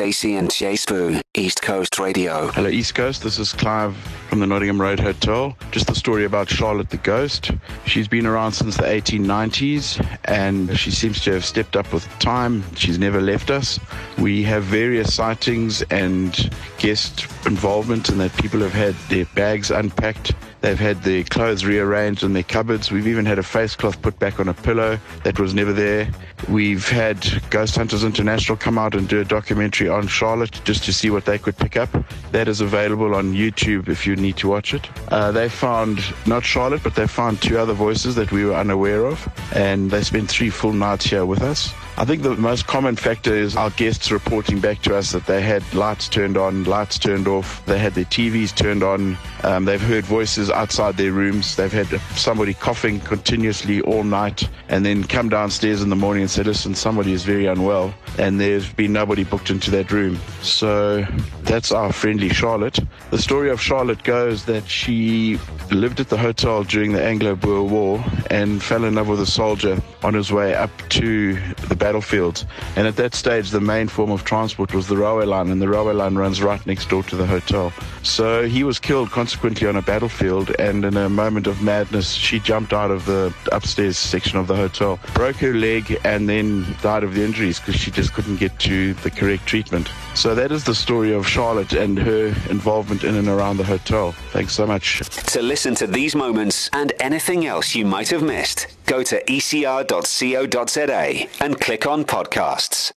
Stacey and J Sbu, East Coast Radio. Hello, East Coast. This is Clive from the Nottingham Road Hotel. Just the story about Charlotte the Ghost. She's been around since the 1890s and she seems to have stepped up with time. She's never left us. We have various sightings and guest involvement, and that people have had their bags unpacked They've had their clothes rearranged in their cupboards. We've even had a face cloth put back on a pillow that was never there. We've had Ghost Hunters International come out and do a documentary on Charlotte just to see what they could pick up. That is available on YouTube if you need to watch it. Uh, they found not Charlotte, but they found two other voices that we were unaware of, and they spent three full nights here with us. I think the most common factor is our guests reporting back to us that they had lights turned on, lights turned off, they had their TVs turned on, um, they've heard voices outside their rooms, they've had somebody coughing continuously all night, and then come downstairs in the morning and say, listen, somebody is very unwell, and there's been nobody booked into that room. So that's our friendly Charlotte. The story of Charlotte goes that she lived at the hotel during the Anglo-Boer War and fell in love with a soldier on his way up to the battlefields. And at that stage, the main form of transport was the railway line, and the railway line runs right next door to the hotel. So he was killed consequently on a battlefield, and in a moment of madness, she jumped out of the upstairs section of the hotel, broke her leg, and then died of the injuries because she just couldn't get to the correct treatment. So that is the story of Charlotte and her involvement in and around the hotel. Thanks so much. To listen to these moments and anything else you might have missed, go to ecr.co.za and on podcasts.